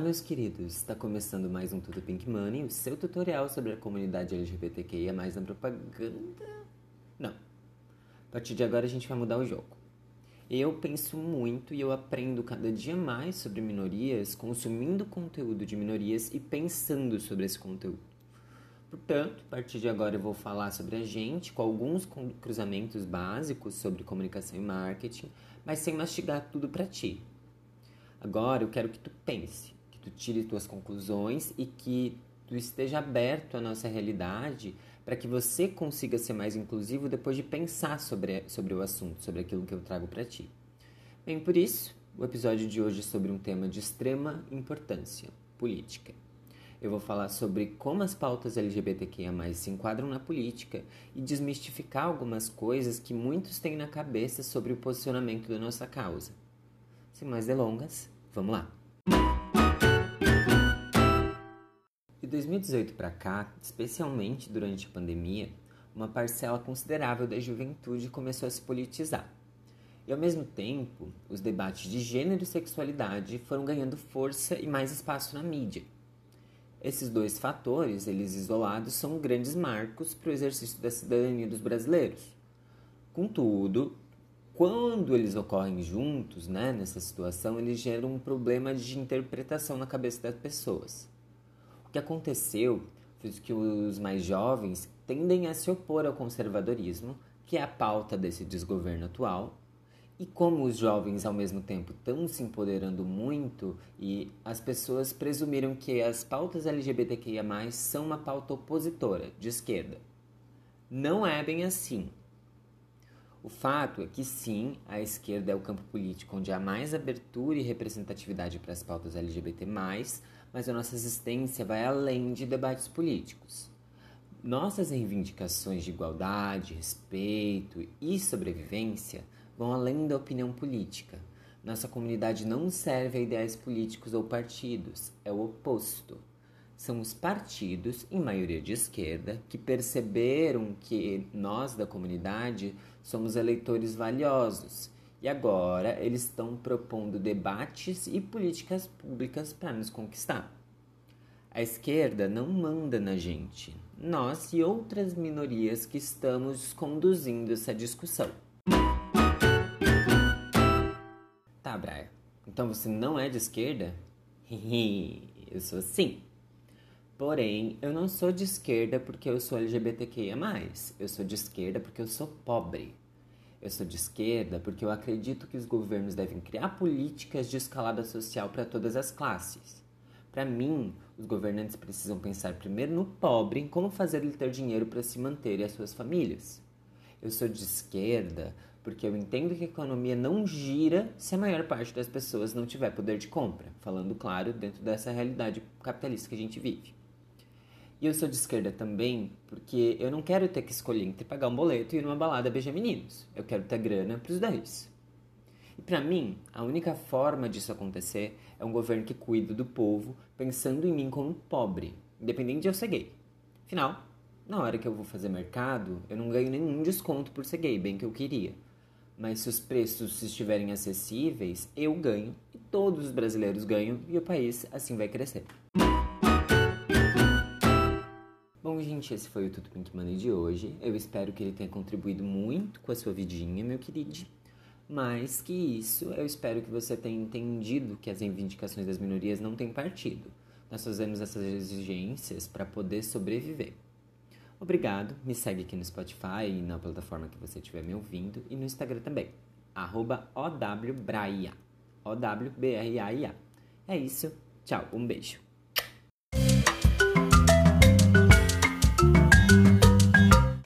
meus queridos! Está começando mais um Tudo Pink Money, o seu tutorial sobre a comunidade LGBTQIA na propaganda. Não. A partir de agora a gente vai mudar o jogo. Eu penso muito e eu aprendo cada dia mais sobre minorias, consumindo conteúdo de minorias e pensando sobre esse conteúdo. Portanto, a partir de agora eu vou falar sobre a gente, com alguns cruzamentos básicos sobre comunicação e marketing, mas sem mastigar tudo para ti. Agora eu quero que tu pense, tu tire tuas conclusões e que tu esteja aberto à nossa realidade para que você consiga ser mais inclusivo depois de pensar sobre, sobre o assunto, sobre aquilo que eu trago para ti. Bem, por isso, o episódio de hoje é sobre um tema de extrema importância: política. Eu vou falar sobre como as pautas LGBTQIA se enquadram na política e desmistificar algumas coisas que muitos têm na cabeça sobre o posicionamento da nossa causa. Sem mais delongas, vamos lá! De 2018 para cá, especialmente durante a pandemia, uma parcela considerável da juventude começou a se politizar. E ao mesmo tempo, os debates de gênero e sexualidade foram ganhando força e mais espaço na mídia. Esses dois fatores, eles isolados, são grandes marcos para o exercício da cidadania dos brasileiros. Contudo, quando eles ocorrem juntos, né, nessa situação, eles geram um problema de interpretação na cabeça das pessoas. O que aconteceu foi que os mais jovens tendem a se opor ao conservadorismo, que é a pauta desse desgoverno atual, e como os jovens ao mesmo tempo estão se empoderando muito e as pessoas presumiram que as pautas LGBTQIA+, são uma pauta opositora, de esquerda. Não é bem assim. O fato é que sim, a esquerda é o campo político onde há mais abertura e representatividade para as pautas LGBT+, mas a nossa existência vai além de debates políticos. Nossas reivindicações de igualdade, respeito e sobrevivência vão além da opinião política. Nossa comunidade não serve a ideais políticos ou partidos, é o oposto são os partidos, em maioria de esquerda, que perceberam que nós da comunidade somos eleitores valiosos e agora eles estão propondo debates e políticas públicas para nos conquistar. A esquerda não manda na gente, nós e outras minorias que estamos conduzindo essa discussão. Tá, Braia. Então você não é de esquerda? Eu sou sim. Porém, eu não sou de esquerda porque eu sou LGBTQIA. Eu sou de esquerda porque eu sou pobre. Eu sou de esquerda porque eu acredito que os governos devem criar políticas de escalada social para todas as classes. Para mim, os governantes precisam pensar primeiro no pobre, em como fazer ele ter dinheiro para se manter e as suas famílias. Eu sou de esquerda porque eu entendo que a economia não gira se a maior parte das pessoas não tiver poder de compra, falando claro dentro dessa realidade capitalista que a gente vive. E eu sou de esquerda também porque eu não quero ter que escolher entre pagar um boleto e ir numa balada beijar meninos. Eu quero ter grana para os dois. E para mim, a única forma disso acontecer é um governo que cuida do povo pensando em mim como pobre, independente de eu ser gay. Afinal, na hora que eu vou fazer mercado, eu não ganho nenhum desconto por ser gay, bem que eu queria. Mas se os preços estiverem acessíveis, eu ganho e todos os brasileiros ganham e o país assim vai crescer. Bom, gente, esse foi o Tudo Pink Money de hoje. Eu espero que ele tenha contribuído muito com a sua vidinha, meu querido. Mais que isso, eu espero que você tenha entendido que as reivindicações das minorias não têm partido. Nós fazemos essas exigências para poder sobreviver. Obrigado, me segue aqui no Spotify e na plataforma que você estiver me ouvindo e no Instagram também, OWBRAIA, O-W-B-R-A-I-A. É isso, tchau, um beijo.